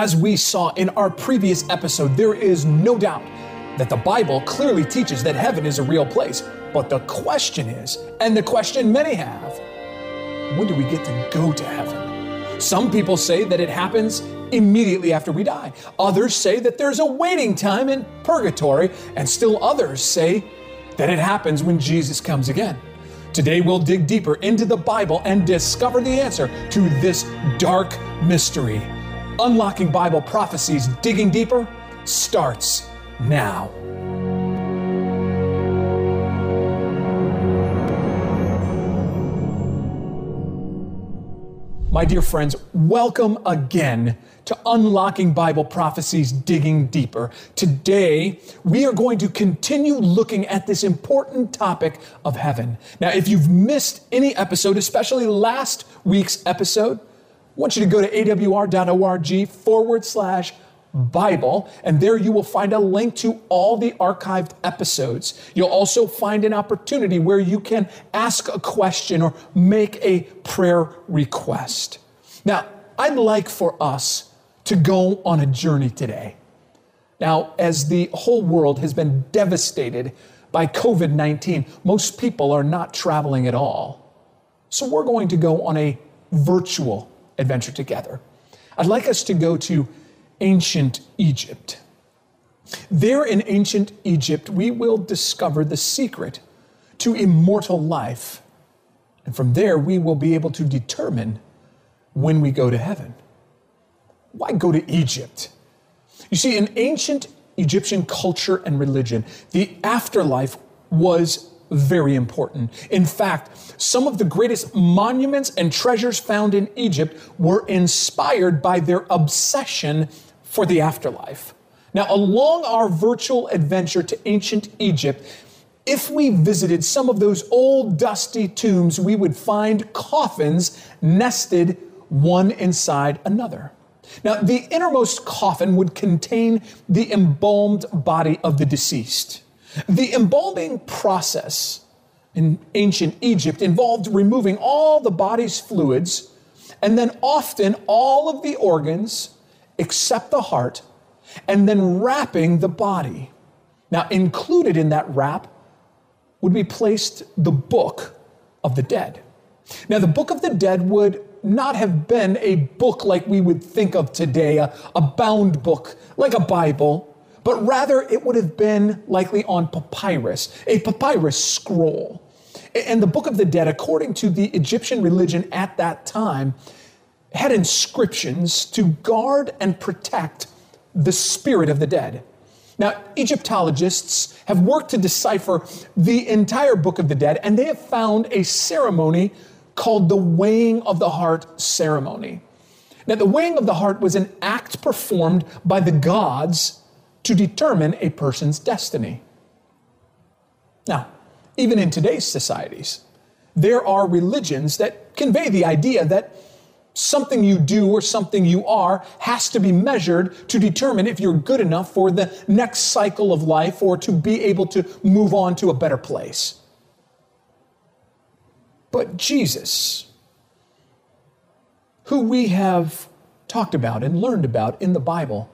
As we saw in our previous episode, there is no doubt that the Bible clearly teaches that heaven is a real place. But the question is, and the question many have, when do we get to go to heaven? Some people say that it happens immediately after we die. Others say that there's a waiting time in purgatory, and still others say that it happens when Jesus comes again. Today, we'll dig deeper into the Bible and discover the answer to this dark mystery. Unlocking Bible prophecies, digging deeper, starts now. My dear friends, welcome again to Unlocking Bible Prophecies Digging Deeper. Today, we are going to continue looking at this important topic of heaven. Now, if you've missed any episode, especially last week's episode, want you to go to awr.org forward slash Bible, and there you will find a link to all the archived episodes. You'll also find an opportunity where you can ask a question or make a prayer request. Now, I'd like for us to go on a journey today. Now, as the whole world has been devastated by COVID 19, most people are not traveling at all. So, we're going to go on a virtual adventure together. I'd like us to go to ancient Egypt. There in ancient Egypt, we will discover the secret to immortal life. And from there, we will be able to determine when we go to heaven. Why go to Egypt? You see, in ancient Egyptian culture and religion, the afterlife was very important. In fact, some of the greatest monuments and treasures found in Egypt were inspired by their obsession for the afterlife. Now, along our virtual adventure to ancient Egypt, if we visited some of those old dusty tombs, we would find coffins nested one inside another. Now, the innermost coffin would contain the embalmed body of the deceased. The embalming process in ancient Egypt involved removing all the body's fluids and then often all of the organs except the heart, and then wrapping the body. Now, included in that wrap would be placed the book of the dead. Now, the book of the dead would not have been a book like we would think of today, a, a bound book like a Bible, but rather it would have been likely on papyrus, a papyrus scroll. And the book of the dead, according to the Egyptian religion at that time, had inscriptions to guard and protect the spirit of the dead. Now, Egyptologists have worked to decipher the entire Book of the Dead, and they have found a ceremony called the weighing of the heart ceremony. Now, the weighing of the heart was an act performed by the gods to determine a person's destiny. Now, even in today's societies, there are religions that convey the idea that something you do or something you are has to be measured to determine if you're good enough for the next cycle of life or to be able to move on to a better place. But Jesus, who we have talked about and learned about in the Bible,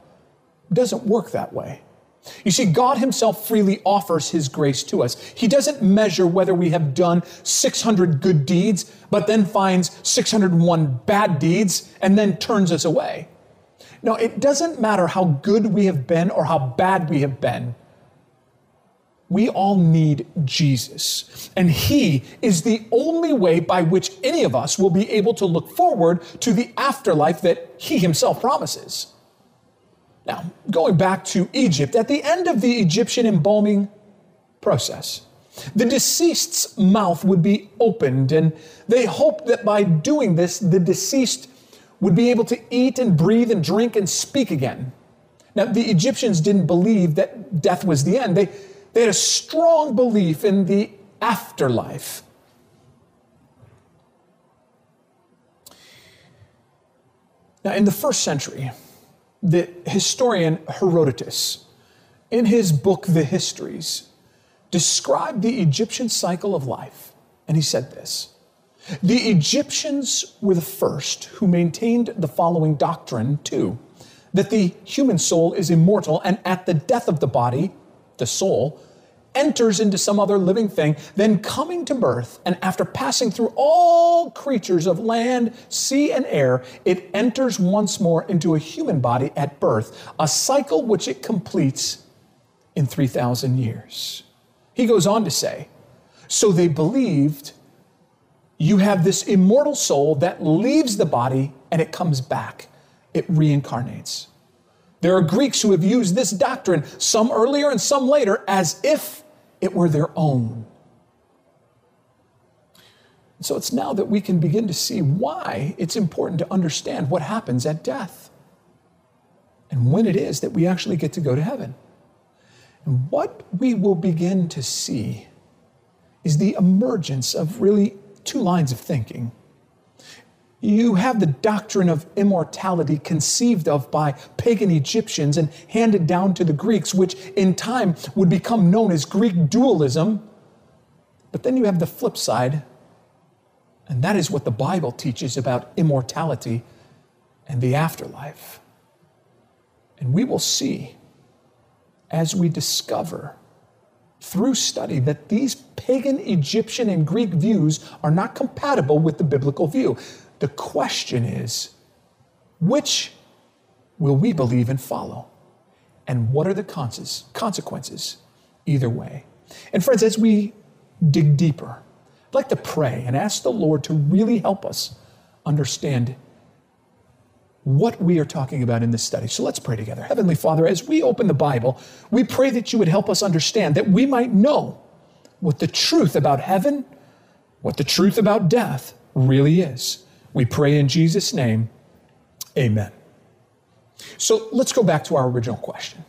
doesn't work that way. You see, God Himself freely offers His grace to us. He doesn't measure whether we have done 600 good deeds, but then finds 601 bad deeds and then turns us away. No, it doesn't matter how good we have been or how bad we have been. We all need Jesus. And He is the only way by which any of us will be able to look forward to the afterlife that He Himself promises. Now, going back to Egypt, at the end of the Egyptian embalming process, the deceased's mouth would be opened, and they hoped that by doing this, the deceased would be able to eat and breathe and drink and speak again. Now, the Egyptians didn't believe that death was the end. They, they had a strong belief in the afterlife. Now, in the first century, the historian Herodotus, in his book, The Histories, described the Egyptian cycle of life. And he said this The Egyptians were the first who maintained the following doctrine, too that the human soul is immortal and at the death of the body, the soul, enters into some other living thing, then coming to birth, and after passing through all creatures of land, sea, and air, it enters once more into a human body at birth, a cycle which it completes in 3,000 years. He goes on to say, So they believed you have this immortal soul that leaves the body and it comes back, it reincarnates. There are Greeks who have used this doctrine, some earlier and some later, as if it were their own. So it's now that we can begin to see why it's important to understand what happens at death and when it is that we actually get to go to heaven. And what we will begin to see is the emergence of really two lines of thinking. You have the doctrine of immortality conceived of by pagan Egyptians and handed down to the Greeks, which in time would become known as Greek dualism. But then you have the flip side, and that is what the Bible teaches about immortality and the afterlife. And we will see as we discover through study that these pagan Egyptian and Greek views are not compatible with the biblical view. The question is which will we believe and follow? And what are the consequences either way? And friends, as we dig deeper, I'd like to pray and ask the Lord to really help us understand what we are talking about in this study. So let's pray together. Heavenly Father, as we open the Bible, we pray that you would help us understand that we might know what the truth about heaven, what the truth about death really is. We pray in Jesus' name. Amen. So let's go back to our original question.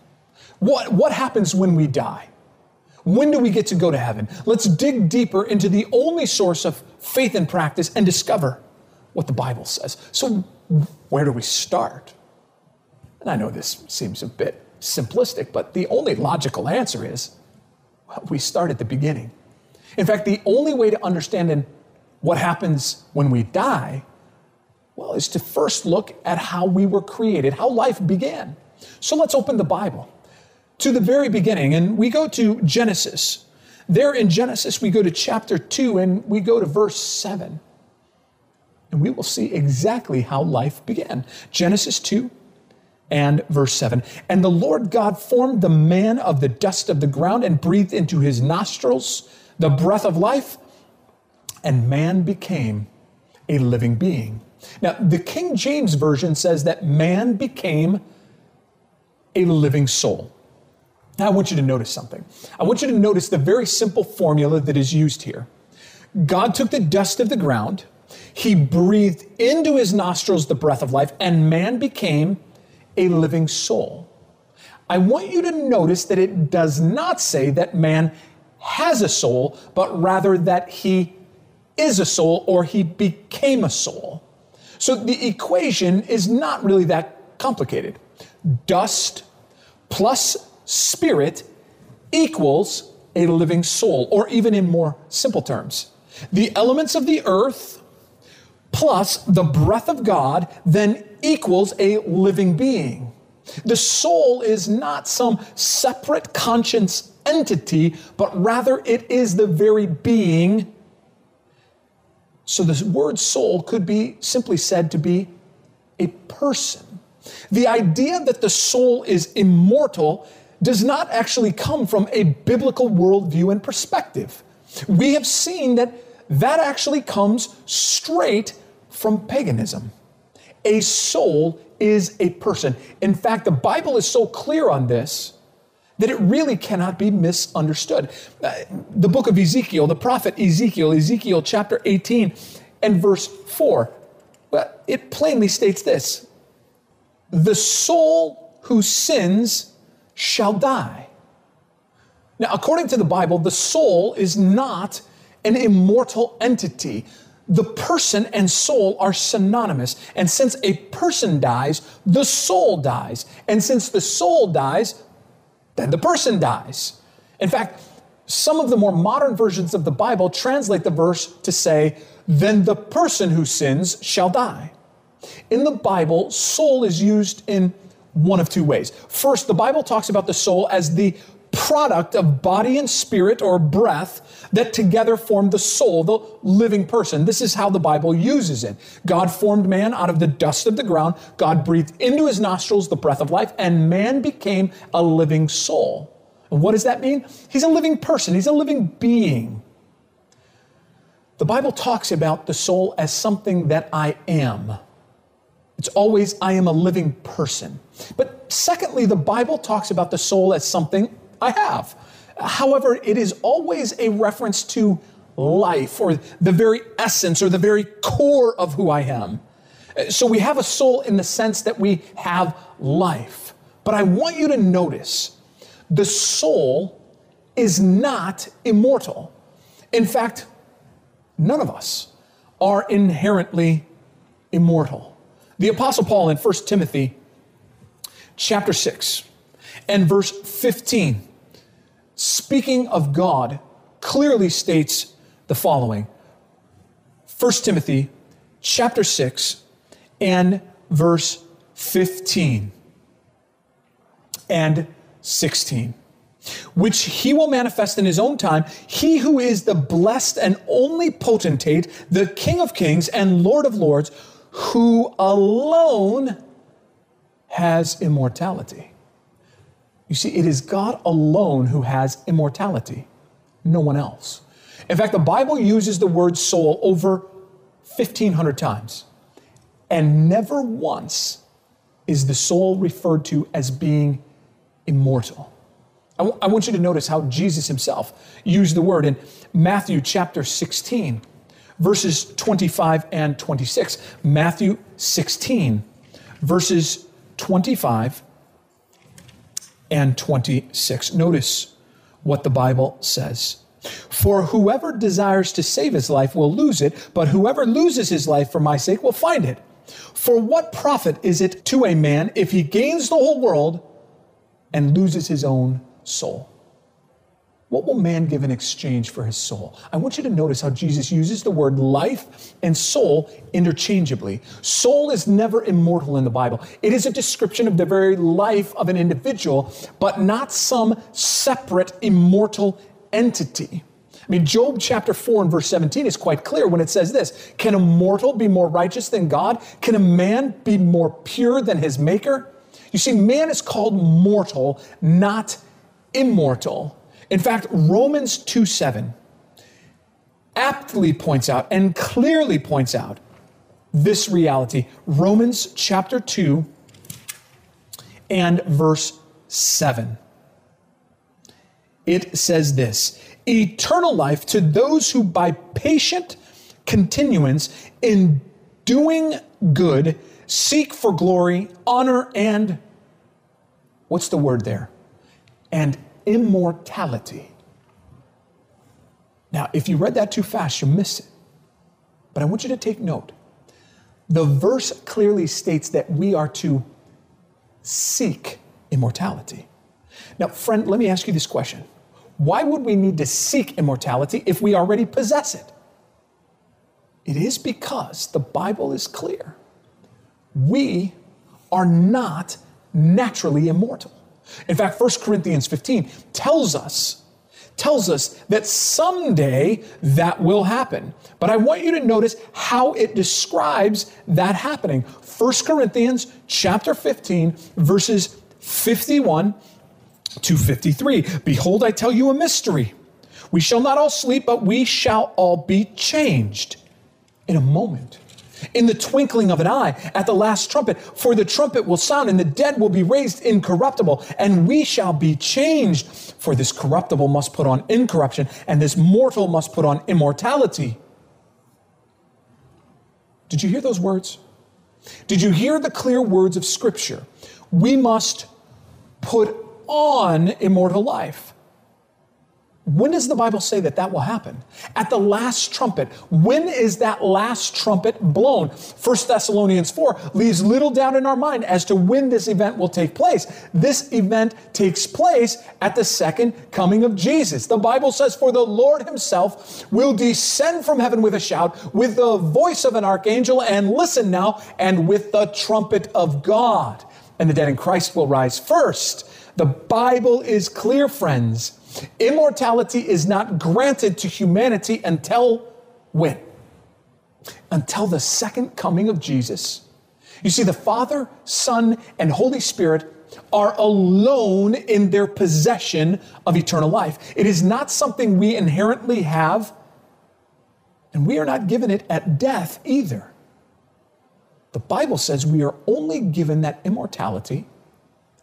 What, what happens when we die? When do we get to go to heaven? Let's dig deeper into the only source of faith and practice and discover what the Bible says. So, where do we start? And I know this seems a bit simplistic, but the only logical answer is well, we start at the beginning. In fact, the only way to understand what happens when we die, well, is to first look at how we were created, how life began. So let's open the Bible to the very beginning, and we go to Genesis. There in Genesis, we go to chapter 2 and we go to verse 7 and we will see exactly how life began. Genesis 2 and verse 7. And the Lord God formed the man of the dust of the ground and breathed into his nostrils the breath of life, and man became a living being. Now, the King James Version says that man became a living soul. Now, I want you to notice something. I want you to notice the very simple formula that is used here. God took the dust of the ground, he breathed into his nostrils the breath of life, and man became a living soul. I want you to notice that it does not say that man has a soul, but rather that he is a soul or he became a soul. So the equation is not really that complicated. Dust plus spirit equals a living soul, or even in more simple terms, the elements of the earth plus the breath of God then equals a living being. The soul is not some separate conscience entity, but rather it is the very being. So the word soul could be simply said to be a person. The idea that the soul is immortal does not actually come from a biblical worldview and perspective. We have seen that that actually comes straight from paganism. A soul is a person. In fact, the Bible is so clear on this that it really cannot be misunderstood. Uh, the book of Ezekiel, the prophet Ezekiel, Ezekiel chapter 18 and verse 4, well, it plainly states this The soul who sins shall die. Now, according to the Bible, the soul is not an immortal entity. The person and soul are synonymous. And since a person dies, the soul dies. And since the soul dies, then the person dies. In fact, some of the more modern versions of the Bible translate the verse to say, then the person who sins shall die. In the Bible, soul is used in one of two ways. First, the Bible talks about the soul as the product of body and spirit or breath that together form the soul, the living person. This is how the Bible uses it. God formed man out of the dust of the ground. God breathed into his nostrils the breath of life, and man became a living soul. And what does that mean? He's a living person, he's a living being. The Bible talks about the soul as something that I am. It's always, I am a living person. But secondly, the Bible talks about the soul as something I have. However, it is always a reference to life or the very essence or the very core of who I am. So we have a soul in the sense that we have life. But I want you to notice the soul is not immortal. In fact, none of us are inherently immortal. The apostle Paul in 1 Timothy chapter 6 and verse 15 speaking of God, clearly states the following 1 Timothy chapter 6 and verse 15 and 16 which he will manifest in his own time, he who is the blessed and only potentate, the King of kings and Lord of lords, who alone has immortality. You see, it is God alone who has immortality, no one else. In fact, the Bible uses the word soul over 1,500 times, and never once is the soul referred to as being immortal. I, w- I want you to notice how Jesus himself used the word in Matthew chapter 16, verses 25 and 26. Matthew 16, verses 25 and 26. Notice what the Bible says. For whoever desires to save his life will lose it, but whoever loses his life for my sake will find it. For what profit is it to a man if he gains the whole world and loses his own soul? What will man give in exchange for his soul? I want you to notice how Jesus uses the word life and soul interchangeably. Soul is never immortal in the Bible. It is a description of the very life of an individual, but not some separate immortal entity. I mean, Job chapter 4 and verse 17 is quite clear when it says this Can a mortal be more righteous than God? Can a man be more pure than his maker? You see, man is called mortal, not immortal. In fact, Romans 2 7 aptly points out and clearly points out this reality. Romans chapter 2 and verse 7. It says this eternal life to those who by patient continuance in doing good seek for glory, honor, and what's the word there? And immortality. Now, if you read that too fast, you'll miss it. But I want you to take note. The verse clearly states that we are to seek immortality. Now, friend, let me ask you this question Why would we need to seek immortality if we already possess it? It is because the Bible is clear. We are not naturally immortal. In fact, 1 Corinthians 15 tells us tells us that someday that will happen. But I want you to notice how it describes that happening. 1 Corinthians chapter 15 verses 51 to 53. Behold, I tell you a mystery. We shall not all sleep, but we shall all be changed in a moment in the twinkling of an eye at the last trumpet. For the trumpet will sound, and the dead will be raised incorruptible, and we shall be changed. For this corruptible must put on incorruption, and this mortal must put on immortality. Did you hear those words? Did you hear the clear words of Scripture? We must put on immortal life. When does the Bible say that that will happen? At the last trumpet. When is that last trumpet blown? 1 Thessalonians 4 leaves little doubt in our mind as to when this event will take place. This event takes place at the second coming of Jesus. The Bible says, For the Lord himself will descend from heaven with a shout, with the voice of an archangel, and listen now, and with the trumpet of God and the dead in Christ will rise first. The Bible is clear, friends. Immortality is not granted to humanity until when? Until the second coming of Jesus. You see, the Father, Son, and Holy Spirit are alone in their possession of eternal life. It is not something we inherently have, and we are not given it at death either. The Bible says we are only given that immortality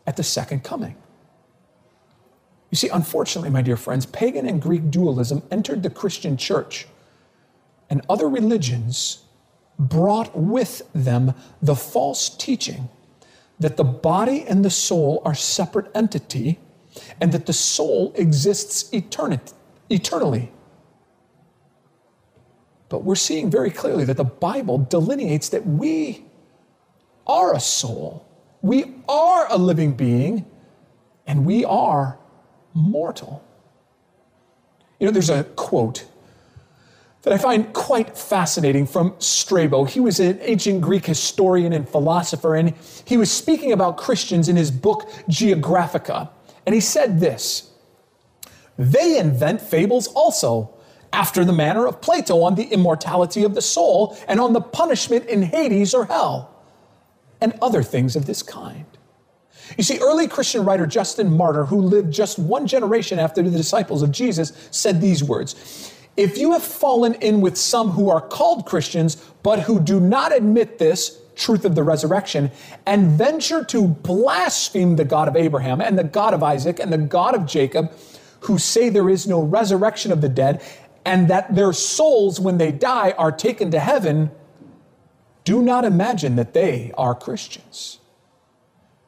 at the second coming. You see, unfortunately, my dear friends, pagan and Greek dualism entered the Christian church, and other religions brought with them the false teaching that the body and the soul are separate entity and that the soul exists eternally. But we're seeing very clearly that the Bible delineates that we are a soul, we are a living being, and we are Mm-hmm. mortal. You know, there's a quote that I find quite fascinating from Strabo. He was an ancient Greek historian and philosopher, and he was speaking about Christians in his book Geographica. And he said this They invent fables also, after the manner of Plato, on the immortality of the soul and on the punishment in Hades or hell, and other things of this kind. You see, early Christian writer Justin Martyr, who lived just one generation after the disciples of Jesus, said these words if you have fallen in with some who are called Christians, but who do not admit this truth of the resurrection, and venture to blaspheme the God of Abraham and the God of Isaac and the God of Jacob, who say there is no resurrection of the dead, and that their souls, when they die, are taken to heaven, do not imagine that they are Christians.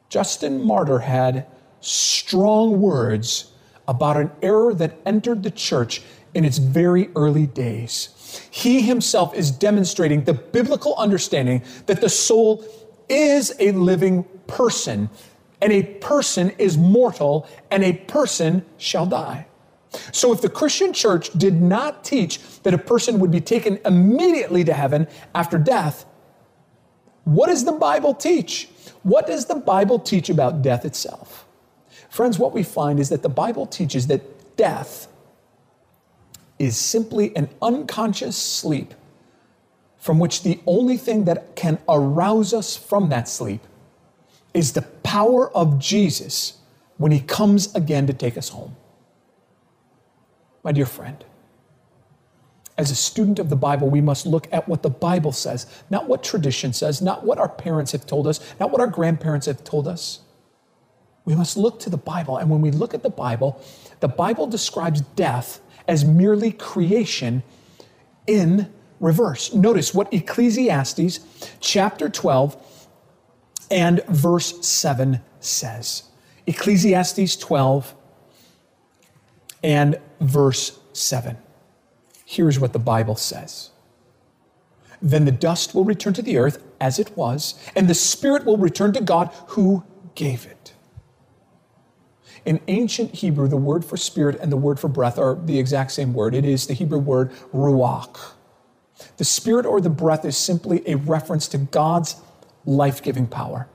Justin Martyr had strong words about an error that entered the church in its very early days. He himself is demonstrating the biblical understanding that the soul is a living person, and a person is mortal, and a person shall die. So, if the Christian church did not teach that a person would be taken immediately to heaven after death, what does the Bible teach? What does the Bible teach about death itself? Friends, what we find is that the Bible teaches that death is simply an unconscious sleep from which the only thing that can arouse us from that sleep is the power of Jesus when he comes again to take us home. My dear friend, as a student of the Bible, we must look at what the Bible says, not what tradition says, not what our parents have told us, not what our grandparents have told us. We must look to the Bible. And when we look at the Bible, the Bible describes death as merely creation in reverse. Notice what Ecclesiastes chapter 12 and verse 7 says. Ecclesiastes 12 and verse 7. Here's what the Bible says. Then the dust will return to the earth as it was, and the spirit will return to God who gave it. In ancient Hebrew, the word for spirit and the word for breath are the exact same word. It is the Hebrew word ruach. The spirit or the breath is simply a reference to God's life giving power.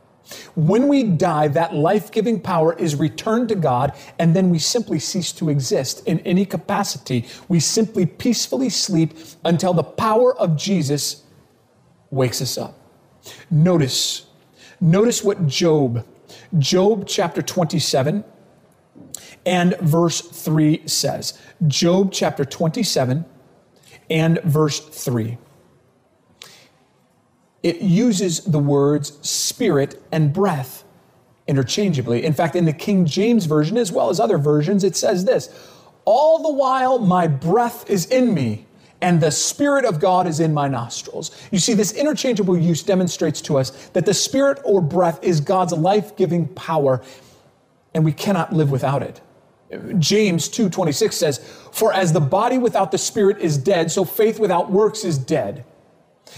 When we die, that life giving power is returned to God, and then we simply cease to exist in any capacity. We simply peacefully sleep until the power of Jesus wakes us up. Notice, notice what Job, Job chapter 27, and verse 3 says. Job chapter 27 and verse 3. It uses the words spirit and breath interchangeably. In fact, in the King James Version, as well as other versions, it says this All the while my breath is in me, and the Spirit of God is in my nostrils. You see, this interchangeable use demonstrates to us that the Spirit or breath is God's life giving power, and we cannot live without it. James 2:26 says, "For as the body without the spirit is dead, so faith without works is dead."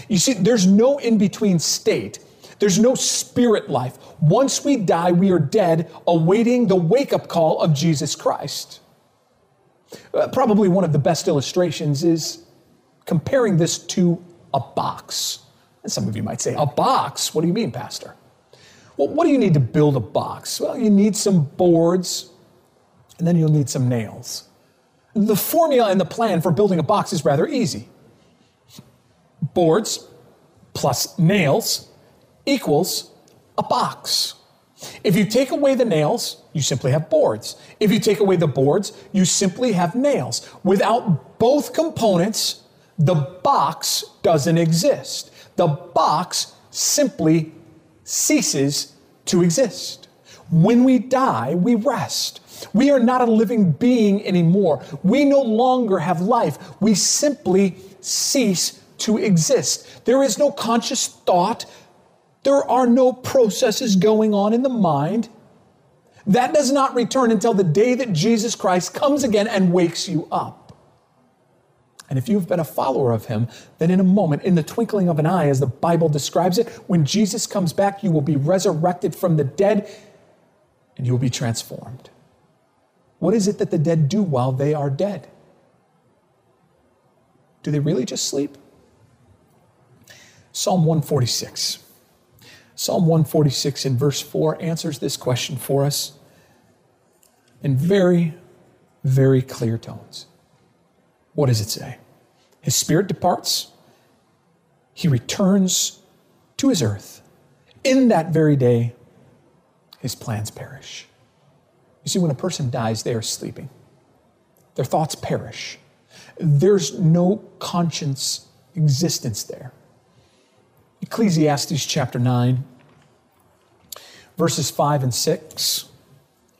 You see, there's no in-between state. There's no spirit life. Once we die, we are dead, awaiting the wake-up call of Jesus Christ. Uh, probably one of the best illustrations is comparing this to a box. And some of you might say, "A box? What do you mean, pastor?" Well, what do you need to build a box? Well, you need some boards, and then you'll need some nails. The formula and the plan for building a box is rather easy. Boards plus nails equals a box. If you take away the nails, you simply have boards. If you take away the boards, you simply have nails. Without both components, the box doesn't exist. The box simply ceases to exist. When we die, we rest. We are not a living being anymore. We no longer have life. We simply cease to exist. There is no conscious thought. There are no processes going on in the mind. That does not return until the day that Jesus Christ comes again and wakes you up. And if you've been a follower of him, then in a moment, in the twinkling of an eye, as the Bible describes it, when Jesus comes back, you will be resurrected from the dead and you will be transformed. What is it that the dead do while they are dead? Do they really just sleep? Psalm 146. Psalm 146 in verse 4 answers this question for us in very, very clear tones. What does it say? His spirit departs, he returns to his earth. In that very day, his plans perish. You see, when a person dies, they are sleeping. Their thoughts perish. There's no conscience existence there. Ecclesiastes chapter 9, verses 5 and 6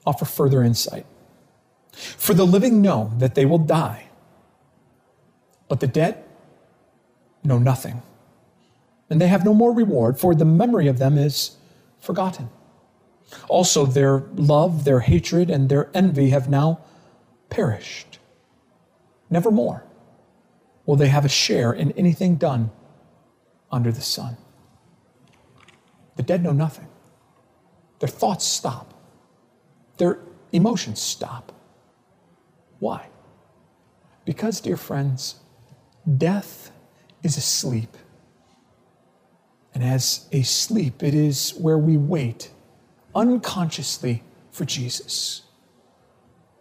offer further insight. For the living know that they will die, but the dead know nothing. And they have no more reward, for the memory of them is forgotten. Also, their love, their hatred, and their envy have now perished. Nevermore will they have a share in anything done under the sun. The dead know nothing. Their thoughts stop, their emotions stop. Why? Because, dear friends, death is asleep. And as a sleep, it is where we wait unconsciously for Jesus.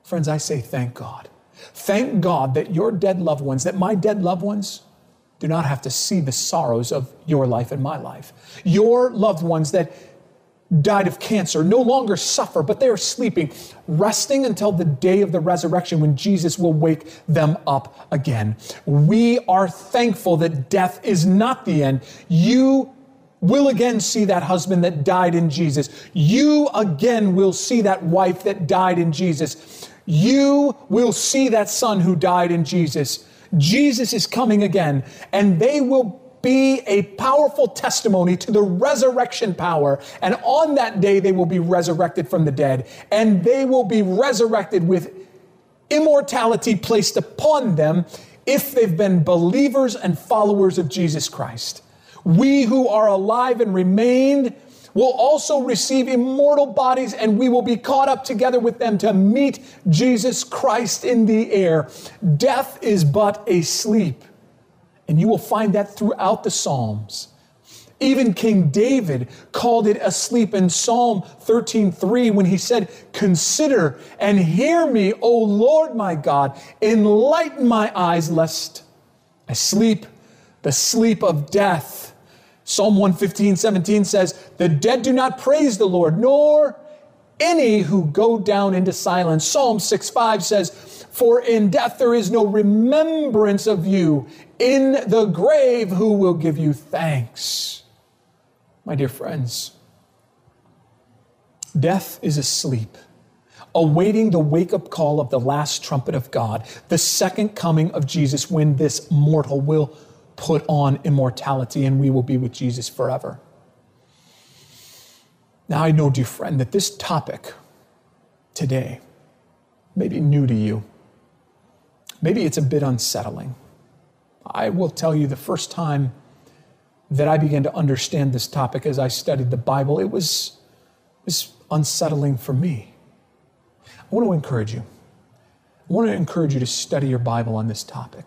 Friends, I say thank God. Thank God that your dead loved ones, that my dead loved ones, do not have to see the sorrows of your life and my life. Your loved ones that died of cancer no longer suffer, but they are sleeping, resting until the day of the resurrection when Jesus will wake them up again. We are thankful that death is not the end. You will again see that husband that died in Jesus. You again will see that wife that died in Jesus. You will see that son who died in Jesus. Jesus is coming again, and they will be a powerful testimony to the resurrection power. And on that day, they will be resurrected from the dead, and they will be resurrected with immortality placed upon them if they've been believers and followers of Jesus Christ. We who are alive and remained will also receive immortal bodies, and we will be caught up together with them to meet Jesus Christ in the air. Death is but a sleep. And you will find that throughout the Psalms. Even King David called it a sleep in Psalm 13:3 when he said, "Consider and hear me, O Lord my God, enlighten my eyes lest I sleep the sleep of death." Psalm 115, 17 says, The dead do not praise the Lord, nor any who go down into silence. Psalm 6, 5 says, For in death there is no remembrance of you. In the grave, who will give you thanks? My dear friends, death is asleep awaiting the wake up call of the last trumpet of God, the second coming of Jesus when this mortal will put on immortality and we will be with Jesus forever. Now, I know, dear friend, that this topic today may be new to you. Maybe it's a bit unsettling. I will tell you the first time that I began to understand this topic as I studied the Bible, it was, it was unsettling for me. I want to encourage you. I want to encourage you to study your Bible on this topic.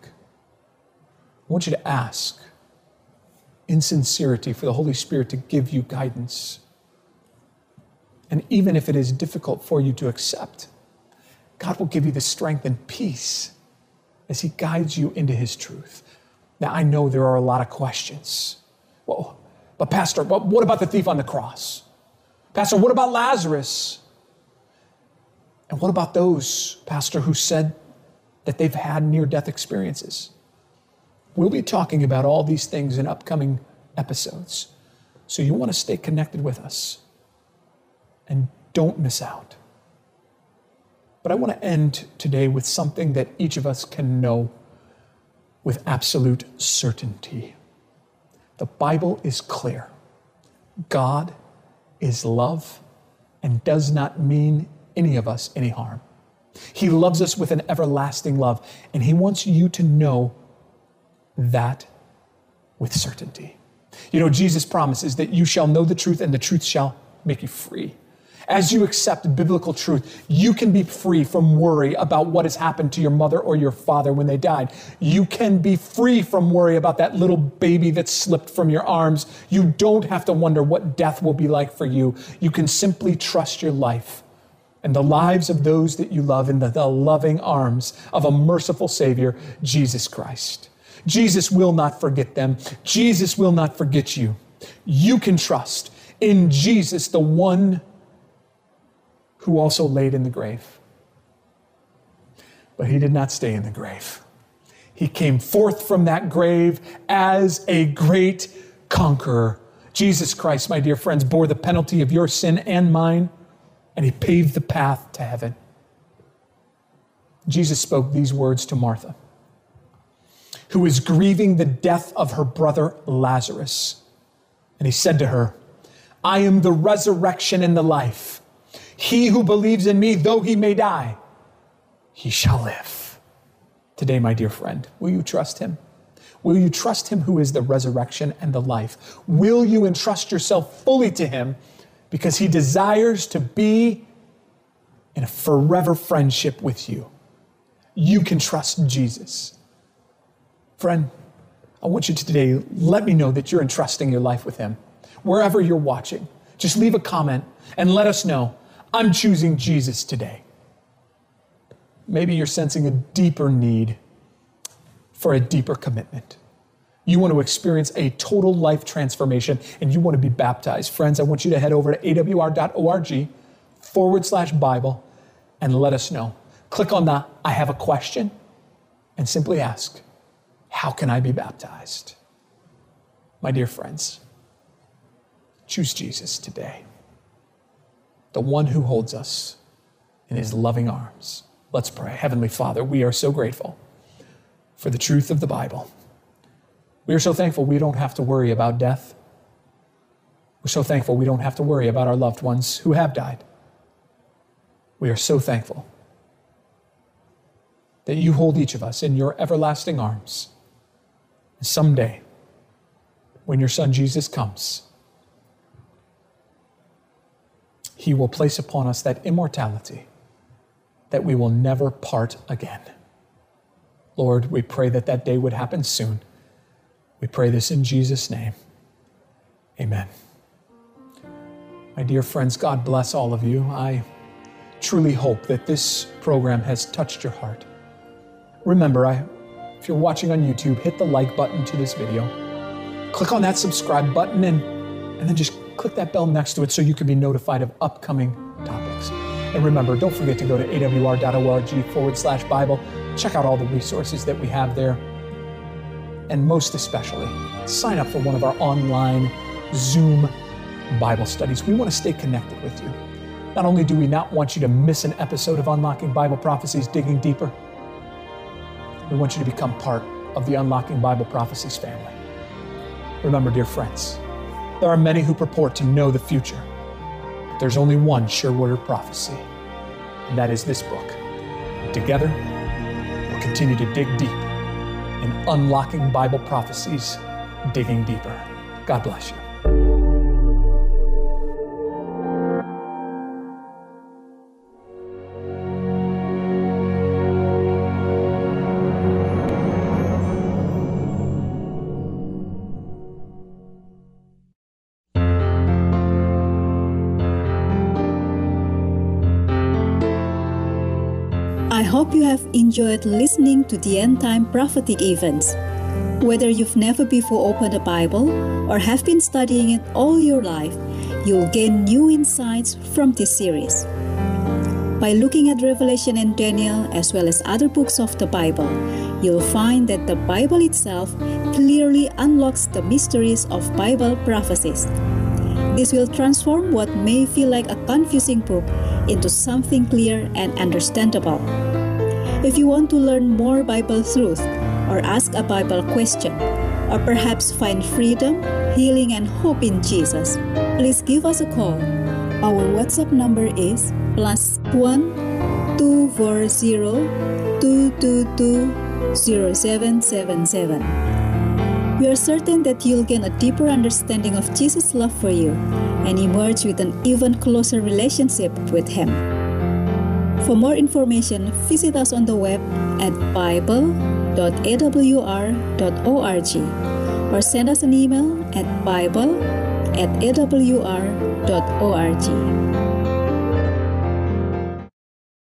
I want you to ask in sincerity for the Holy Spirit to give you guidance. And even if it is difficult for you to accept, God will give you the strength and peace as He guides you into His truth. Now, I know there are a lot of questions. Well, but, Pastor, what about the thief on the cross? Pastor, what about Lazarus? And what about those, Pastor, who said that they've had near death experiences? We'll be talking about all these things in upcoming episodes. So you want to stay connected with us and don't miss out. But I want to end today with something that each of us can know with absolute certainty. The Bible is clear God is love and does not mean any of us any harm. He loves us with an everlasting love, and He wants you to know that with certainty. You know, Jesus promises that you shall know the truth, and the truth shall make you free. As you accept biblical truth, you can be free from worry about what has happened to your mother or your father when they died. You can be free from worry about that little baby that slipped from your arms. You don't have to wonder what death will be like for you. You can simply trust your life and the lives of those that you love in the, the loving arms of a merciful Savior, Jesus Christ. Jesus will not forget them. Jesus will not forget you. You can trust in Jesus, the one who also laid in the grave. But he did not stay in the grave. He came forth from that grave as a great conqueror. Jesus Christ, my dear friends, bore the penalty of your sin and mine, and he paved the path to heaven. Jesus spoke these words to Martha, who was grieving the death of her brother Lazarus. And he said to her, I am the resurrection and the life. He who believes in me, though he may die, he shall live. Today, my dear friend, will you trust him? Will you trust him who is the resurrection and the life? Will you entrust yourself fully to him because he desires to be in a forever friendship with you? You can trust Jesus. Friend, I want you to today let me know that you're entrusting your life with him. Wherever you're watching, just leave a comment and let us know I'm choosing Jesus today. Maybe you're sensing a deeper need for a deeper commitment. You want to experience a total life transformation and you want to be baptized. Friends, I want you to head over to awr.org forward slash Bible and let us know. Click on the I have a question and simply ask, How can I be baptized? My dear friends, choose Jesus today the one who holds us in his loving arms. Let's pray. Heavenly Father, we are so grateful for the truth of the Bible. We are so thankful we don't have to worry about death. We're so thankful we don't have to worry about our loved ones who have died. We are so thankful that you hold each of us in your everlasting arms. Someday, when your son Jesus comes, he will place upon us that immortality that we will never part again. Lord, we pray that that day would happen soon. We pray this in Jesus' name. Amen. My dear friends, God bless all of you. I truly hope that this program has touched your heart. Remember, I, if you're watching on YouTube, hit the like button to this video. Click on that subscribe button and, and then just click that bell next to it so you can be notified of upcoming topics. And remember, don't forget to go to awr.org forward slash Bible. Check out all the resources that we have there. And most especially, sign up for one of our online Zoom Bible studies. We want to stay connected with you. Not only do we not want you to miss an episode of Unlocking Bible Prophecies Digging Deeper, we want you to become part of the Unlocking Bible Prophecies family. Remember, dear friends, there are many who purport to know the future. But there's only one sure word of prophecy, and that is this book. Together, we'll continue to dig deep in unlocking Bible prophecies, digging deeper. God bless you. Enjoyed listening to the end time prophetic events. Whether you've never before opened a Bible or have been studying it all your life, you'll gain new insights from this series. By looking at Revelation and Daniel, as well as other books of the Bible, you'll find that the Bible itself clearly unlocks the mysteries of Bible prophecies. This will transform what may feel like a confusing book into something clear and understandable. If you want to learn more Bible truth or ask a Bible question, or perhaps find freedom, healing, and hope in Jesus, please give us a call. Our WhatsApp number is plus 1 240 222 0777. We are certain that you'll gain a deeper understanding of Jesus' love for you and emerge with an even closer relationship with Him. For more information, visit us on the web at bible.awr.org or send us an email at bible at awr.org.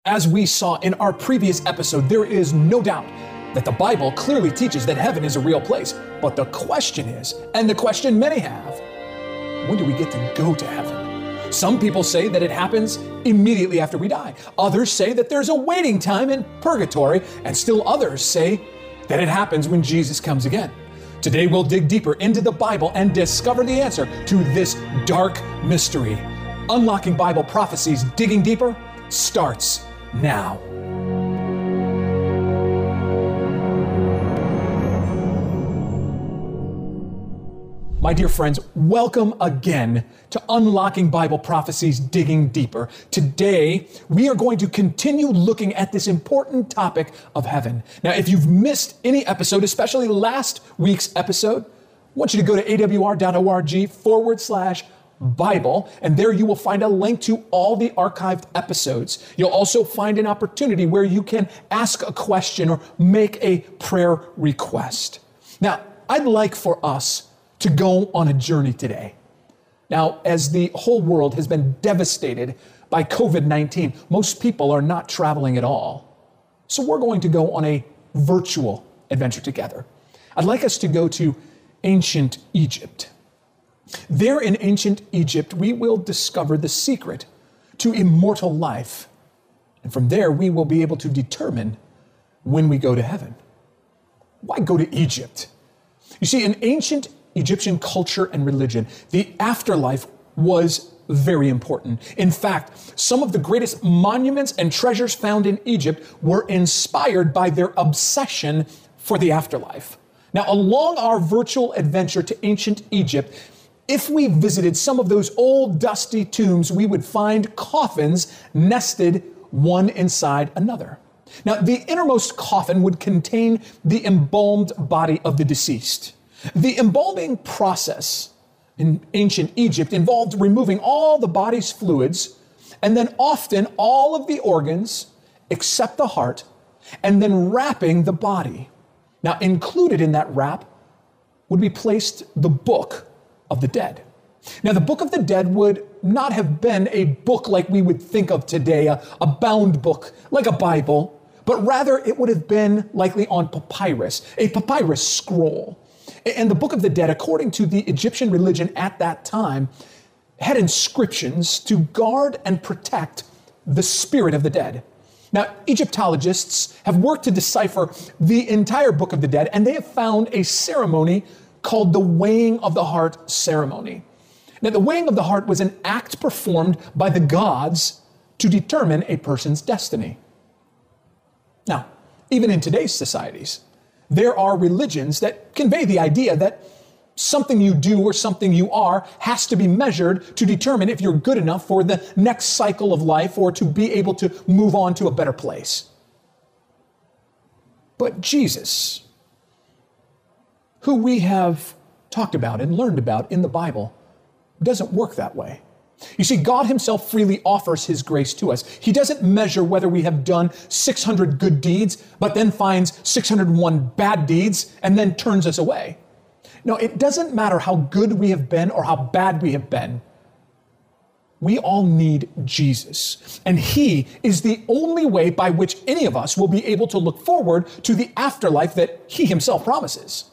As we saw in our previous episode, there is no doubt that the Bible clearly teaches that heaven is a real place. But the question is, and the question many have, when do we get to go to heaven? Some people say that it happens immediately after we die. Others say that there's a waiting time in purgatory, and still others say that it happens when Jesus comes again. Today we'll dig deeper into the Bible and discover the answer to this dark mystery. Unlocking Bible prophecies, digging deeper, starts now. My dear friends, welcome again to Unlocking Bible Prophecies Digging Deeper. Today, we are going to continue looking at this important topic of heaven. Now, if you've missed any episode, especially last week's episode, I want you to go to awr.org forward slash Bible, and there you will find a link to all the archived episodes. You'll also find an opportunity where you can ask a question or make a prayer request. Now, I'd like for us to go on a journey today. Now, as the whole world has been devastated by COVID 19, most people are not traveling at all. So we're going to go on a virtual adventure together. I'd like us to go to ancient Egypt. There in ancient Egypt, we will discover the secret to immortal life. And from there, we will be able to determine when we go to heaven. Why go to Egypt? You see, in ancient Egyptian culture and religion, the afterlife was very important. In fact, some of the greatest monuments and treasures found in Egypt were inspired by their obsession for the afterlife. Now, along our virtual adventure to ancient Egypt, if we visited some of those old dusty tombs, we would find coffins nested one inside another. Now, the innermost coffin would contain the embalmed body of the deceased. The embalming process in ancient Egypt involved removing all the body's fluids and then often all of the organs except the heart and then wrapping the body. Now, included in that wrap would be placed the book of the dead. Now, the book of the dead would not have been a book like we would think of today, a, a bound book like a Bible, but rather it would have been likely on papyrus, a papyrus scroll. And the Book of the Dead, according to the Egyptian religion at that time, had inscriptions to guard and protect the spirit of the dead. Now, Egyptologists have worked to decipher the entire Book of the Dead, and they have found a ceremony called the weighing of the heart ceremony. Now, the weighing of the heart was an act performed by the gods to determine a person's destiny. Now, even in today's societies, there are religions that convey the idea that something you do or something you are has to be measured to determine if you're good enough for the next cycle of life or to be able to move on to a better place. But Jesus, who we have talked about and learned about in the Bible, doesn't work that way. You see, God Himself freely offers His grace to us. He doesn't measure whether we have done 600 good deeds, but then finds 601 bad deeds and then turns us away. No, it doesn't matter how good we have been or how bad we have been. we all need Jesus. And He is the only way by which any of us will be able to look forward to the afterlife that He Himself promises.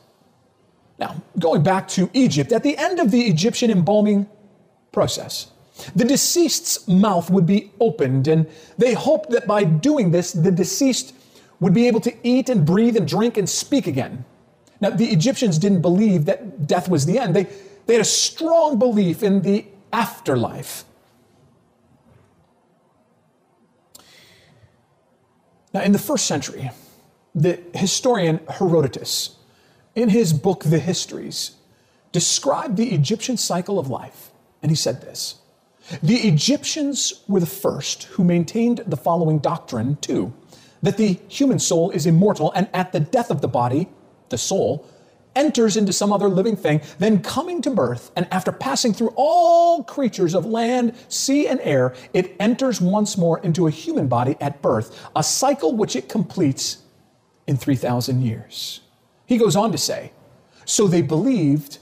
Now, going back to Egypt, at the end of the Egyptian embalming process, the deceased's mouth would be opened, and they hoped that by doing this, the deceased would be able to eat and breathe and drink and speak again. Now, the Egyptians didn't believe that death was the end. They, they had a strong belief in the afterlife. Now, in the first century, the historian Herodotus, in his book, The Histories, described the Egyptian cycle of life. And he said this The Egyptians were the first who maintained the following doctrine, too that the human soul is immortal, and at the death of the body, the soul, enters into some other living thing, then coming to birth, and after passing through all creatures of land, sea, and air, it enters once more into a human body at birth, a cycle which it completes in 3,000 years. He goes on to say, So they believed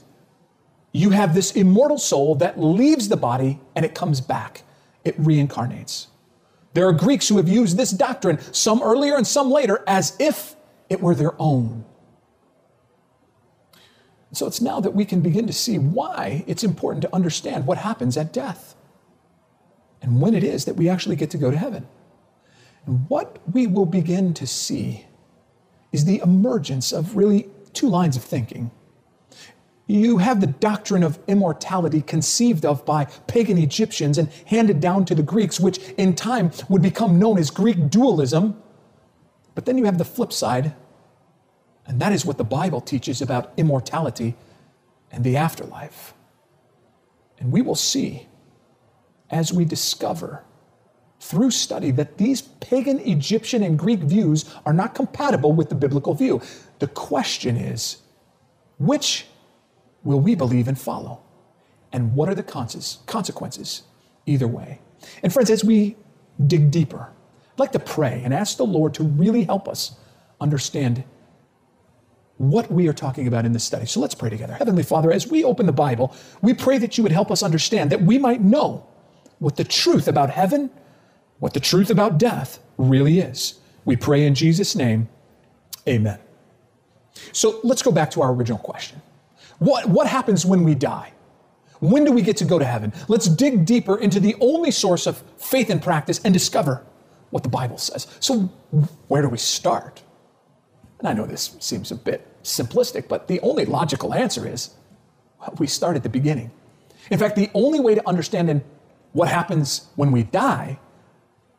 you have this immortal soul that leaves the body and it comes back, it reincarnates. There are Greeks who have used this doctrine, some earlier and some later, as if it were their own. So it's now that we can begin to see why it's important to understand what happens at death and when it is that we actually get to go to heaven. And what we will begin to see is the emergence of really two lines of thinking. You have the doctrine of immortality conceived of by pagan Egyptians and handed down to the Greeks, which in time would become known as Greek dualism. But then you have the flip side and that is what the Bible teaches about immortality and the afterlife. And we will see as we discover through study that these pagan Egyptian and Greek views are not compatible with the biblical view. The question is which will we believe and follow? And what are the consequences either way? And friends, as we dig deeper, I'd like to pray and ask the Lord to really help us understand what we are talking about in this study. So let's pray together. Heavenly Father, as we open the Bible, we pray that you would help us understand that we might know what the truth about heaven, what the truth about death really is. We pray in Jesus' name. Amen. So let's go back to our original question. What, what happens when we die? When do we get to go to heaven? Let's dig deeper into the only source of faith and practice and discover what the Bible says. So, where do we start? And I know this seems a bit simplistic, but the only logical answer is well, we start at the beginning. In fact, the only way to understand what happens when we die,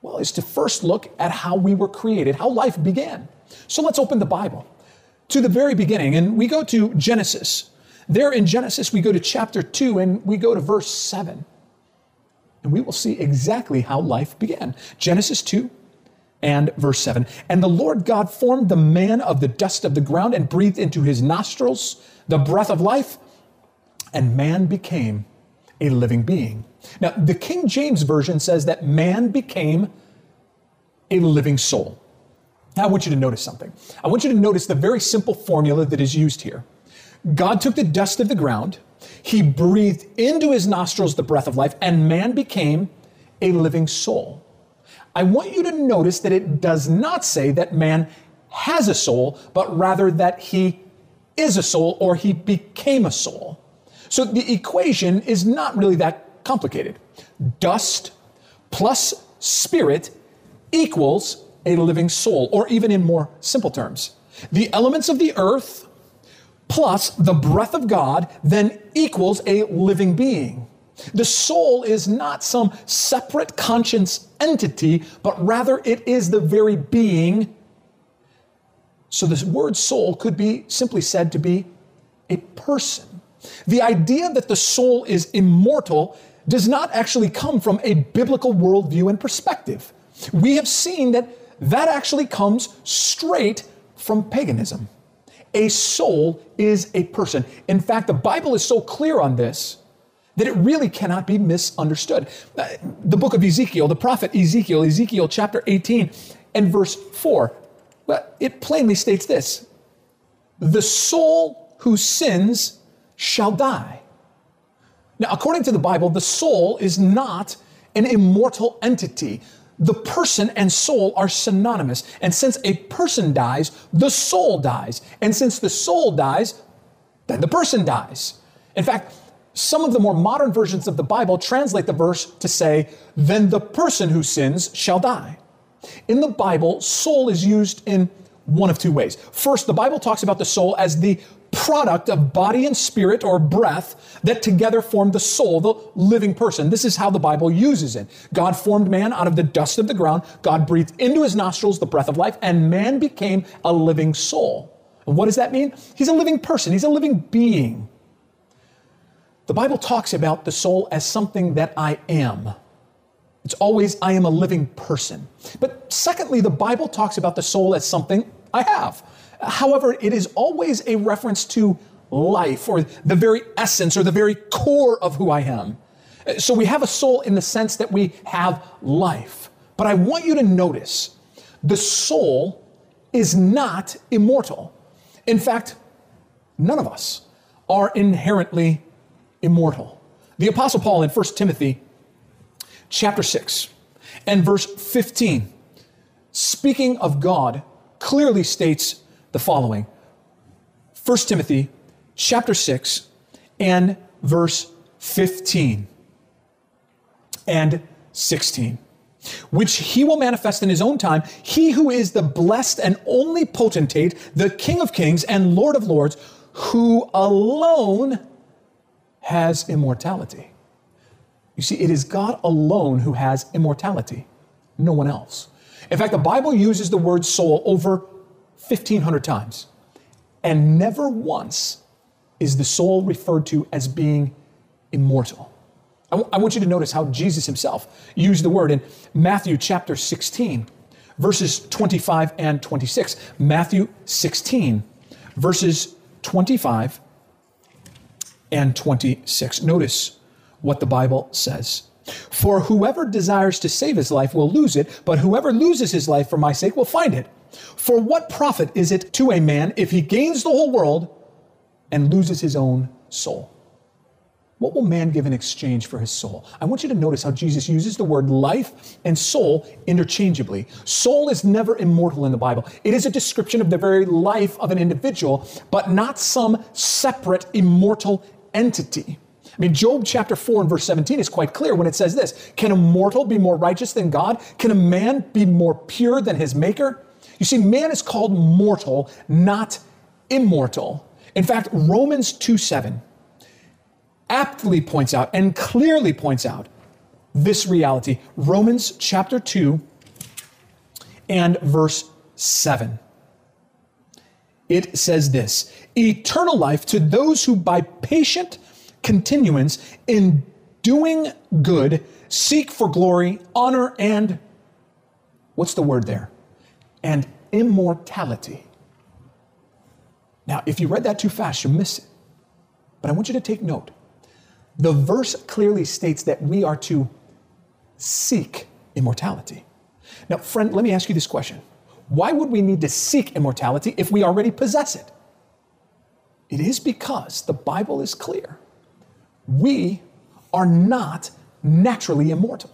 well, is to first look at how we were created, how life began. So let's open the Bible to the very beginning, and we go to Genesis. There in Genesis, we go to chapter 2 and we go to verse 7. And we will see exactly how life began. Genesis 2, and verse 7. And the Lord God formed the man of the dust of the ground and breathed into his nostrils the breath of life, and man became a living being. Now, the King James Version says that man became a living soul. Now, I want you to notice something. I want you to notice the very simple formula that is used here. God took the dust of the ground, he breathed into his nostrils the breath of life, and man became a living soul. I want you to notice that it does not say that man has a soul, but rather that he is a soul or he became a soul. So the equation is not really that complicated. Dust plus spirit equals a living soul, or even in more simple terms, the elements of the earth plus the breath of God then equals a living being. The soul is not some separate conscience entity, but rather it is the very being. So the word soul could be simply said to be a person. The idea that the soul is immortal does not actually come from a biblical worldview and perspective. We have seen that that actually comes straight from paganism. A soul is a person. In fact, the Bible is so clear on this that it really cannot be misunderstood. Uh, the book of Ezekiel, the prophet Ezekiel, Ezekiel chapter 18 and verse 4, well, it plainly states this The soul who sins shall die. Now, according to the Bible, the soul is not an immortal entity. The person and soul are synonymous. And since a person dies, the soul dies. And since the soul dies, then the person dies. In fact, some of the more modern versions of the Bible translate the verse to say, then the person who sins shall die. In the Bible, soul is used in one of two ways. First, the Bible talks about the soul as the product of body and spirit or breath that together form the soul, the living person. This is how the Bible uses it. God formed man out of the dust of the ground. God breathed into his nostrils the breath of life, and man became a living soul. And what does that mean? He's a living person, he's a living being. The Bible talks about the soul as something that I am. It's always, I am a living person. But secondly, the Bible talks about the soul as something I have. However, it is always a reference to life or the very essence or the very core of who I am. So we have a soul in the sense that we have life. But I want you to notice the soul is not immortal. In fact, none of us are inherently immortal. The apostle Paul in 1 Timothy chapter 6 and verse 15 speaking of God clearly states the following 1 Timothy chapter 6 and verse 15 and 16 which he will manifest in his own time, he who is the blessed and only potentate, the King of kings and Lord of lords, who alone has immortality. You see, it is God alone who has immortality, no one else. In fact, the Bible uses the word soul over 1,500 times. And never once is the soul referred to as being immortal. I, w- I want you to notice how Jesus himself used the word in Matthew chapter 16, verses 25 and 26. Matthew 16, verses 25 and 26. Notice what the Bible says. For whoever desires to save his life will lose it, but whoever loses his life for my sake will find it. For what profit is it to a man if he gains the whole world and loses his own soul? What will man give in exchange for his soul? I want you to notice how Jesus uses the word life and soul interchangeably. Soul is never immortal in the Bible. It is a description of the very life of an individual, but not some separate immortal entity. I mean, Job chapter 4 and verse 17 is quite clear when it says this Can a mortal be more righteous than God? Can a man be more pure than his maker? You see, man is called mortal, not immortal. In fact, Romans 2 7 aptly points out and clearly points out this reality. Romans chapter 2 and verse 7. It says this eternal life to those who by patient continuance in doing good seek for glory, honor, and what's the word there? And immortality. Now, if you read that too fast, you'll miss it. But I want you to take note. The verse clearly states that we are to seek immortality. Now, friend, let me ask you this question Why would we need to seek immortality if we already possess it? It is because the Bible is clear. We are not naturally immortal.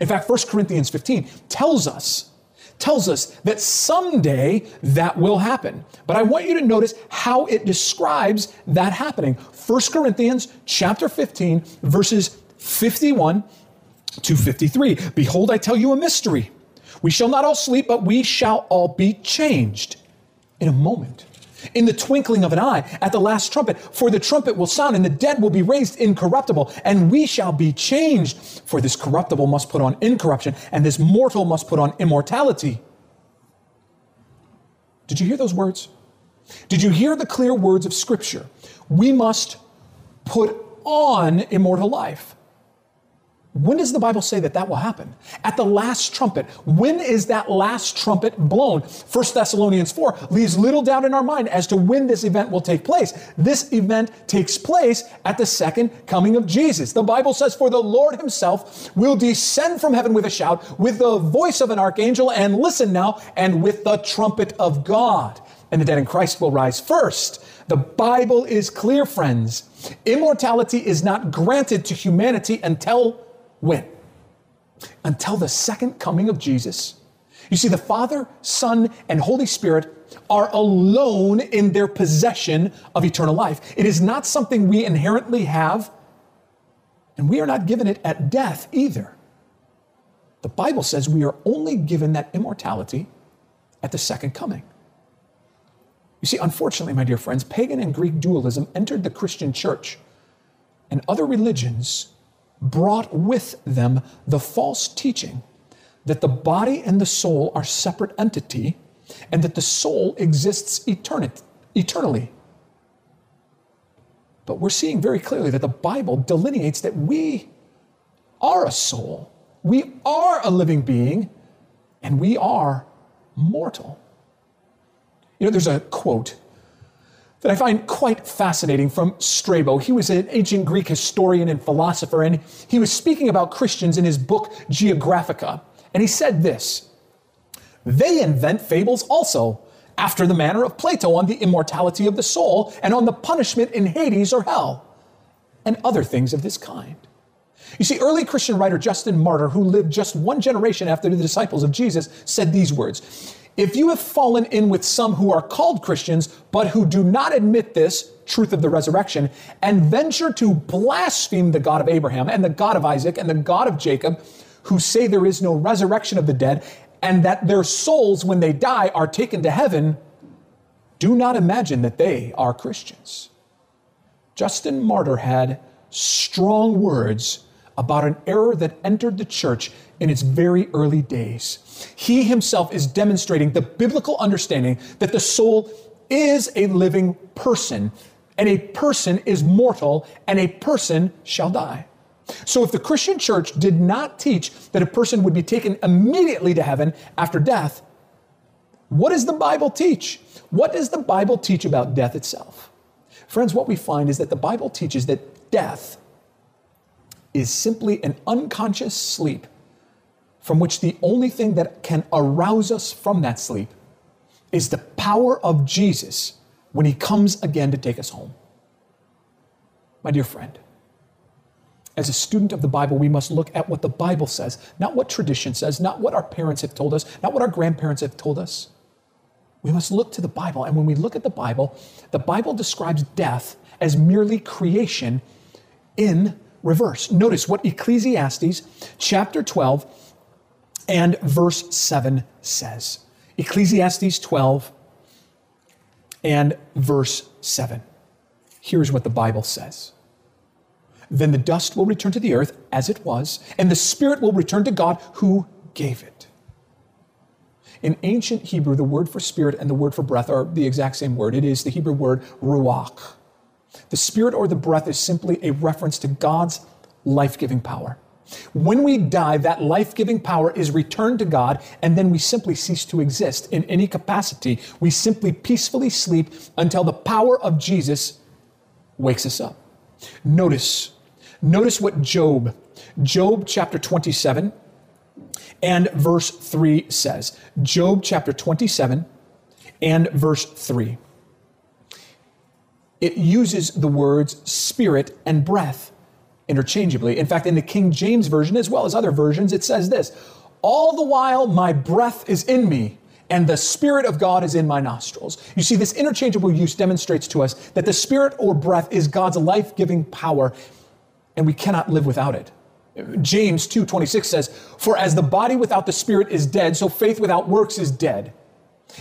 In fact, 1 Corinthians 15 tells us tells us that someday that will happen. But I want you to notice how it describes that happening. 1 Corinthians chapter 15 verses 51 to 53. Behold, I tell you a mystery. We shall not all sleep, but we shall all be changed in a moment in the twinkling of an eye at the last trumpet. For the trumpet will sound, and the dead will be raised incorruptible, and we shall be changed. For this corruptible must put on incorruption, and this mortal must put on immortality. Did you hear those words? Did you hear the clear words of Scripture? We must put on immortal life. When does the Bible say that that will happen? At the last trumpet. When is that last trumpet blown? 1 Thessalonians 4 leaves little doubt in our mind as to when this event will take place. This event takes place at the second coming of Jesus. The Bible says, For the Lord himself will descend from heaven with a shout, with the voice of an archangel, and listen now, and with the trumpet of God and the dead in Christ will rise first. The Bible is clear, friends. Immortality is not granted to humanity until when? Until the second coming of Jesus. You see, the Father, Son, and Holy Spirit are alone in their possession of eternal life. It is not something we inherently have, and we are not given it at death either. The Bible says we are only given that immortality at the second coming. You see, unfortunately, my dear friends, pagan and Greek dualism entered the Christian church, and other religions brought with them the false teaching that the body and the soul are separate entity and that the soul exists eternally. But we're seeing very clearly that the Bible delineates that we are a soul, we are a living being, and we are mortal. You know, there's a quote that I find quite fascinating from Strabo. He was an ancient Greek historian and philosopher, and he was speaking about Christians in his book Geographica. And he said this They invent fables also, after the manner of Plato on the immortality of the soul and on the punishment in Hades or hell, and other things of this kind. You see, early Christian writer Justin Martyr, who lived just one generation after the disciples of Jesus, said these words If you have fallen in with some who are called Christians, but who do not admit this truth of the resurrection, and venture to blaspheme the God of Abraham and the God of Isaac and the God of Jacob, who say there is no resurrection of the dead, and that their souls, when they die, are taken to heaven, do not imagine that they are Christians. Justin Martyr had strong words about an error that entered the church in its very early days. He himself is demonstrating the biblical understanding that the soul is a living person, and a person is mortal, and a person shall die. So, if the Christian church did not teach that a person would be taken immediately to heaven after death, what does the Bible teach? What does the Bible teach about death itself? Friends, what we find is that the Bible teaches that death is simply an unconscious sleep from which the only thing that can arouse us from that sleep is the power of Jesus when he comes again to take us home. My dear friend, as a student of the Bible, we must look at what the Bible says, not what tradition says, not what our parents have told us, not what our grandparents have told us. We must look to the Bible. And when we look at the Bible, the Bible describes death as merely creation in reverse. Notice what Ecclesiastes chapter 12 and verse 7 says. Ecclesiastes 12 and verse 7. Here's what the Bible says. Then the dust will return to the earth as it was, and the spirit will return to God who gave it. In ancient Hebrew, the word for spirit and the word for breath are the exact same word. It is the Hebrew word ruach. The spirit or the breath is simply a reference to God's life giving power. When we die, that life giving power is returned to God, and then we simply cease to exist in any capacity. We simply peacefully sleep until the power of Jesus wakes us up. Notice Notice what Job, Job chapter 27 and verse 3 says. Job chapter 27 and verse 3. It uses the words spirit and breath interchangeably. In fact, in the King James Version, as well as other versions, it says this All the while my breath is in me, and the Spirit of God is in my nostrils. You see, this interchangeable use demonstrates to us that the Spirit or breath is God's life giving power and we cannot live without it. James 2:26 says, "For as the body without the spirit is dead, so faith without works is dead."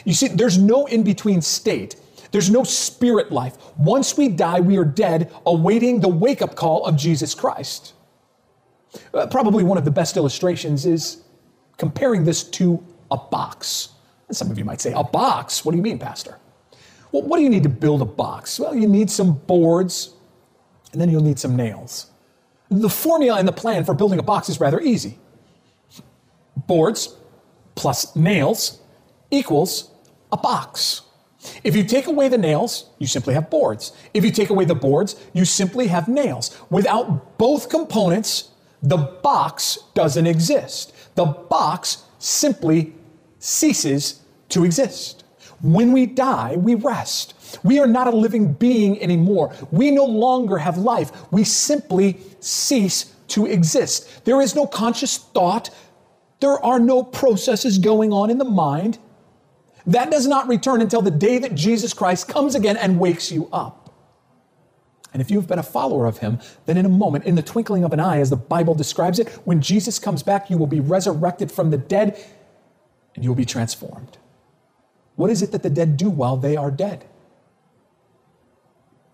You see, there's no in-between state. There's no spirit life. Once we die, we are dead, awaiting the wake-up call of Jesus Christ. Uh, probably one of the best illustrations is comparing this to a box. And some of you might say, "A box? What do you mean, pastor?" Well, what do you need to build a box? Well, you need some boards, and then you'll need some nails. The formula and the plan for building a box is rather easy. Boards plus nails equals a box. If you take away the nails, you simply have boards. If you take away the boards, you simply have nails. Without both components, the box doesn't exist. The box simply ceases to exist. When we die, we rest. We are not a living being anymore. We no longer have life. We simply cease to exist. There is no conscious thought. There are no processes going on in the mind. That does not return until the day that Jesus Christ comes again and wakes you up. And if you've been a follower of him, then in a moment, in the twinkling of an eye, as the Bible describes it, when Jesus comes back, you will be resurrected from the dead and you will be transformed. What is it that the dead do while they are dead?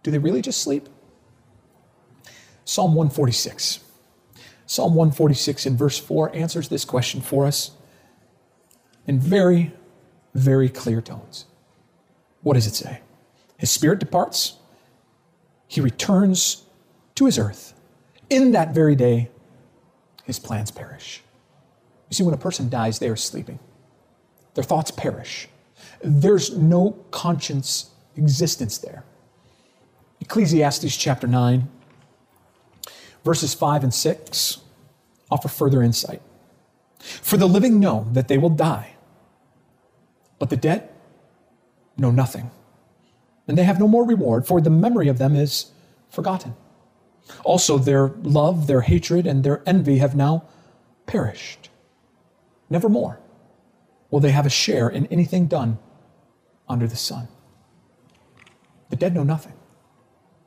Do they really just sleep? Psalm 146. Psalm 146 in verse 4 answers this question for us in very, very clear tones. What does it say? His spirit departs he returns to his earth. In that very day, his plans perish. You see, when a person dies, they are sleeping. Their thoughts perish. There's no conscience existence there. Ecclesiastes chapter 9, verses 5 and 6 offer further insight. For the living know that they will die, but the dead know nothing and they have no more reward, for the memory of them is forgotten. Also, their love, their hatred, and their envy have now perished. Nevermore will they have a share in anything done under the sun. The dead know nothing.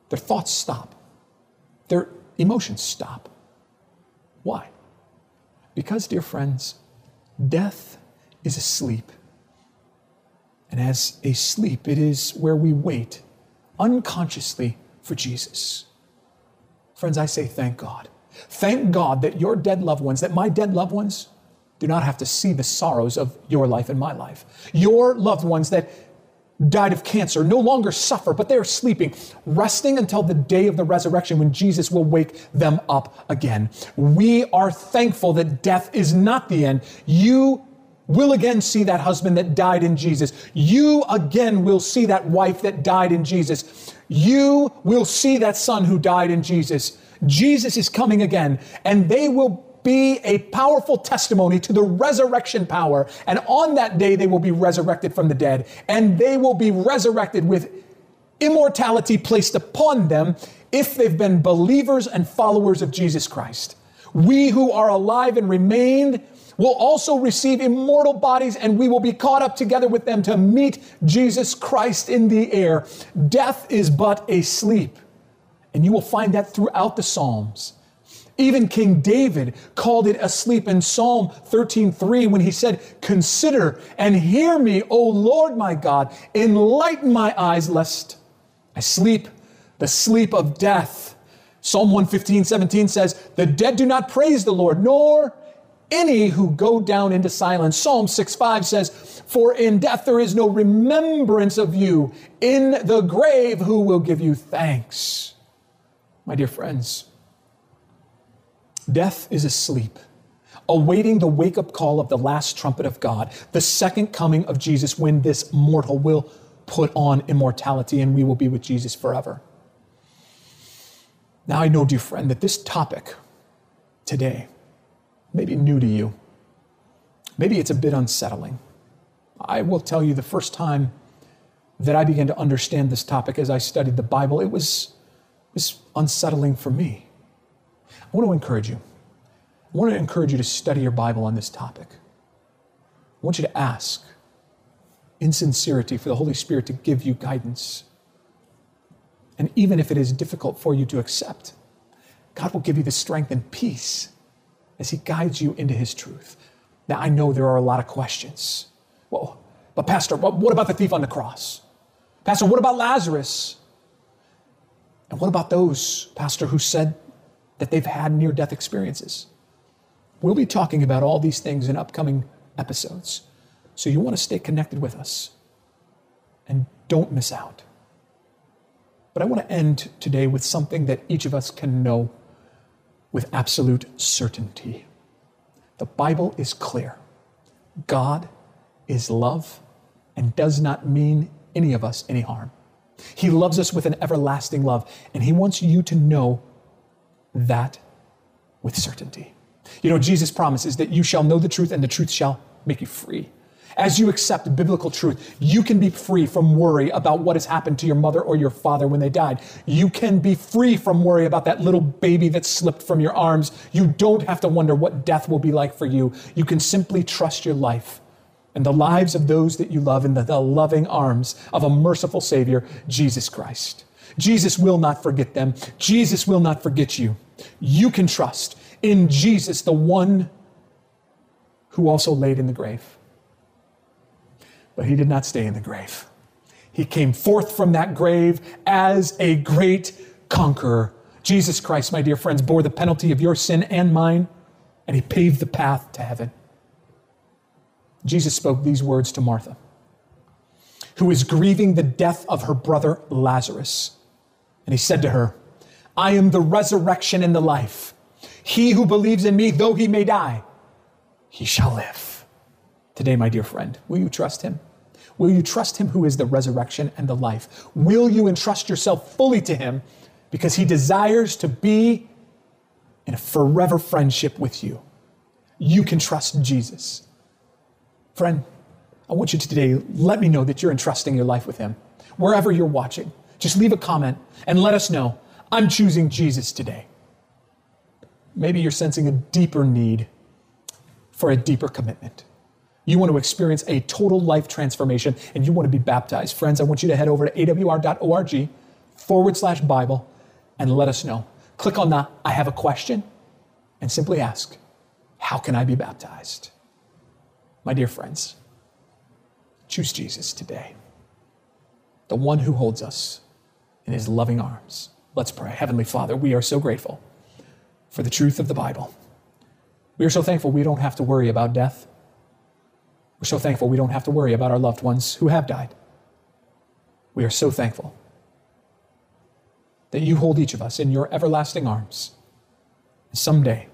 Their thoughts stop, their emotions stop. Why? Because, dear friends, death is asleep and as a sleep, it is where we wait unconsciously for Jesus. Friends, I say thank God. Thank God that your dead loved ones, that my dead loved ones, do not have to see the sorrows of your life and my life. Your loved ones that died of cancer no longer suffer, but they are sleeping, resting until the day of the resurrection when Jesus will wake them up again. We are thankful that death is not the end. You will again see that husband that died in Jesus. You again will see that wife that died in Jesus. You will see that son who died in Jesus. Jesus is coming again, and they will be a powerful testimony to the resurrection power. And on that day, they will be resurrected from the dead, and they will be resurrected with immortality placed upon them if they've been believers and followers of Jesus Christ. We who are alive and remain will also receive immortal bodies, and we will be caught up together with them to meet Jesus Christ in the air. Death is but a sleep. And you will find that throughout the Psalms. Even King David called it a sleep in Psalm 13:3 when he said, "Consider and hear me, O Lord my God, enlighten my eyes lest I sleep the sleep of death." Psalm 115, 17 says, The dead do not praise the Lord, nor any who go down into silence. Psalm 6 5 says, For in death there is no remembrance of you. In the grave, who will give you thanks? My dear friends, death is asleep, awaiting the wake up call of the last trumpet of God, the second coming of Jesus when this mortal will put on immortality and we will be with Jesus forever. Now, I know, dear friend, that this topic today, maybe new to you. Maybe it's a bit unsettling. I will tell you the first time that I began to understand this topic as I studied the Bible, it was, it was unsettling for me. I want to encourage you. I want to encourage you to study your Bible on this topic. I want you to ask in sincerity for the Holy Spirit to give you guidance. And even if it is difficult for you to accept, God will give you the strength and peace as He guides you into His truth. Now, I know there are a lot of questions. Well, but Pastor, what about the thief on the cross? Pastor, what about Lazarus? And what about those, Pastor, who said that they've had near death experiences? We'll be talking about all these things in upcoming episodes. So you want to stay connected with us and don't miss out. But I want to end today with something that each of us can know with absolute certainty. The Bible is clear. God is love and does not mean any of us any harm. He loves us with an everlasting love, and He wants you to know that with certainty. You know, Jesus promises that you shall know the truth, and the truth shall make you free. As you accept biblical truth, you can be free from worry about what has happened to your mother or your father when they died. You can be free from worry about that little baby that slipped from your arms. You don't have to wonder what death will be like for you. You can simply trust your life and the lives of those that you love in the, the loving arms of a merciful Savior, Jesus Christ. Jesus will not forget them. Jesus will not forget you. You can trust in Jesus, the one who also laid in the grave. But he did not stay in the grave. He came forth from that grave as a great conqueror. Jesus Christ, my dear friends, bore the penalty of your sin and mine, and he paved the path to heaven. Jesus spoke these words to Martha, who is grieving the death of her brother Lazarus. And he said to her, I am the resurrection and the life. He who believes in me, though he may die, he shall live. Today, my dear friend, will you trust him? Will you trust him who is the resurrection and the life? Will you entrust yourself fully to him because he desires to be in a forever friendship with you? You can trust Jesus. Friend, I want you to today let me know that you're entrusting your life with Him. Wherever you're watching, just leave a comment and let us know I'm choosing Jesus today. Maybe you're sensing a deeper need for a deeper commitment. You want to experience a total life transformation and you want to be baptized. Friends, I want you to head over to awr.org forward slash Bible and let us know. Click on the I have a question and simply ask, How can I be baptized? My dear friends, choose Jesus today, the one who holds us in his loving arms. Let's pray. Heavenly Father, we are so grateful for the truth of the Bible. We are so thankful we don't have to worry about death. We're so thankful we don't have to worry about our loved ones who have died. We are so thankful that you hold each of us in your everlasting arms. And someday,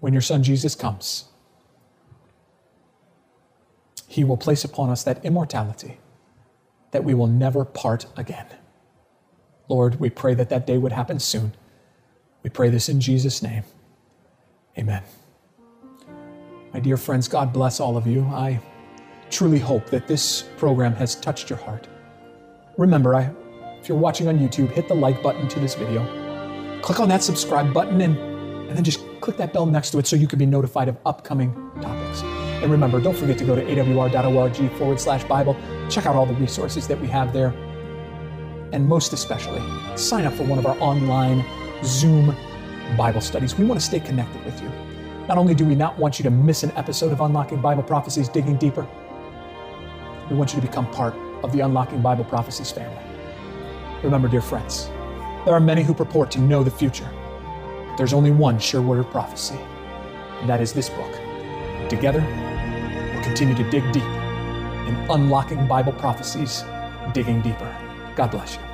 when your son Jesus comes, he will place upon us that immortality that we will never part again. Lord, we pray that that day would happen soon. We pray this in Jesus' name. Amen. My dear friends, God bless all of you. I truly hope that this program has touched your heart. Remember, I, if you're watching on YouTube, hit the like button to this video. Click on that subscribe button and, and then just click that bell next to it so you can be notified of upcoming topics. And remember, don't forget to go to awr.org forward slash Bible. Check out all the resources that we have there. And most especially, sign up for one of our online Zoom Bible studies. We want to stay connected with you. Not only do we not want you to miss an episode of Unlocking Bible Prophecies Digging Deeper, we want you to become part of the Unlocking Bible Prophecies family. Remember, dear friends, there are many who purport to know the future. There's only one sure word of prophecy, and that is this book. Together, we'll continue to dig deep in unlocking Bible prophecies, digging deeper. God bless you.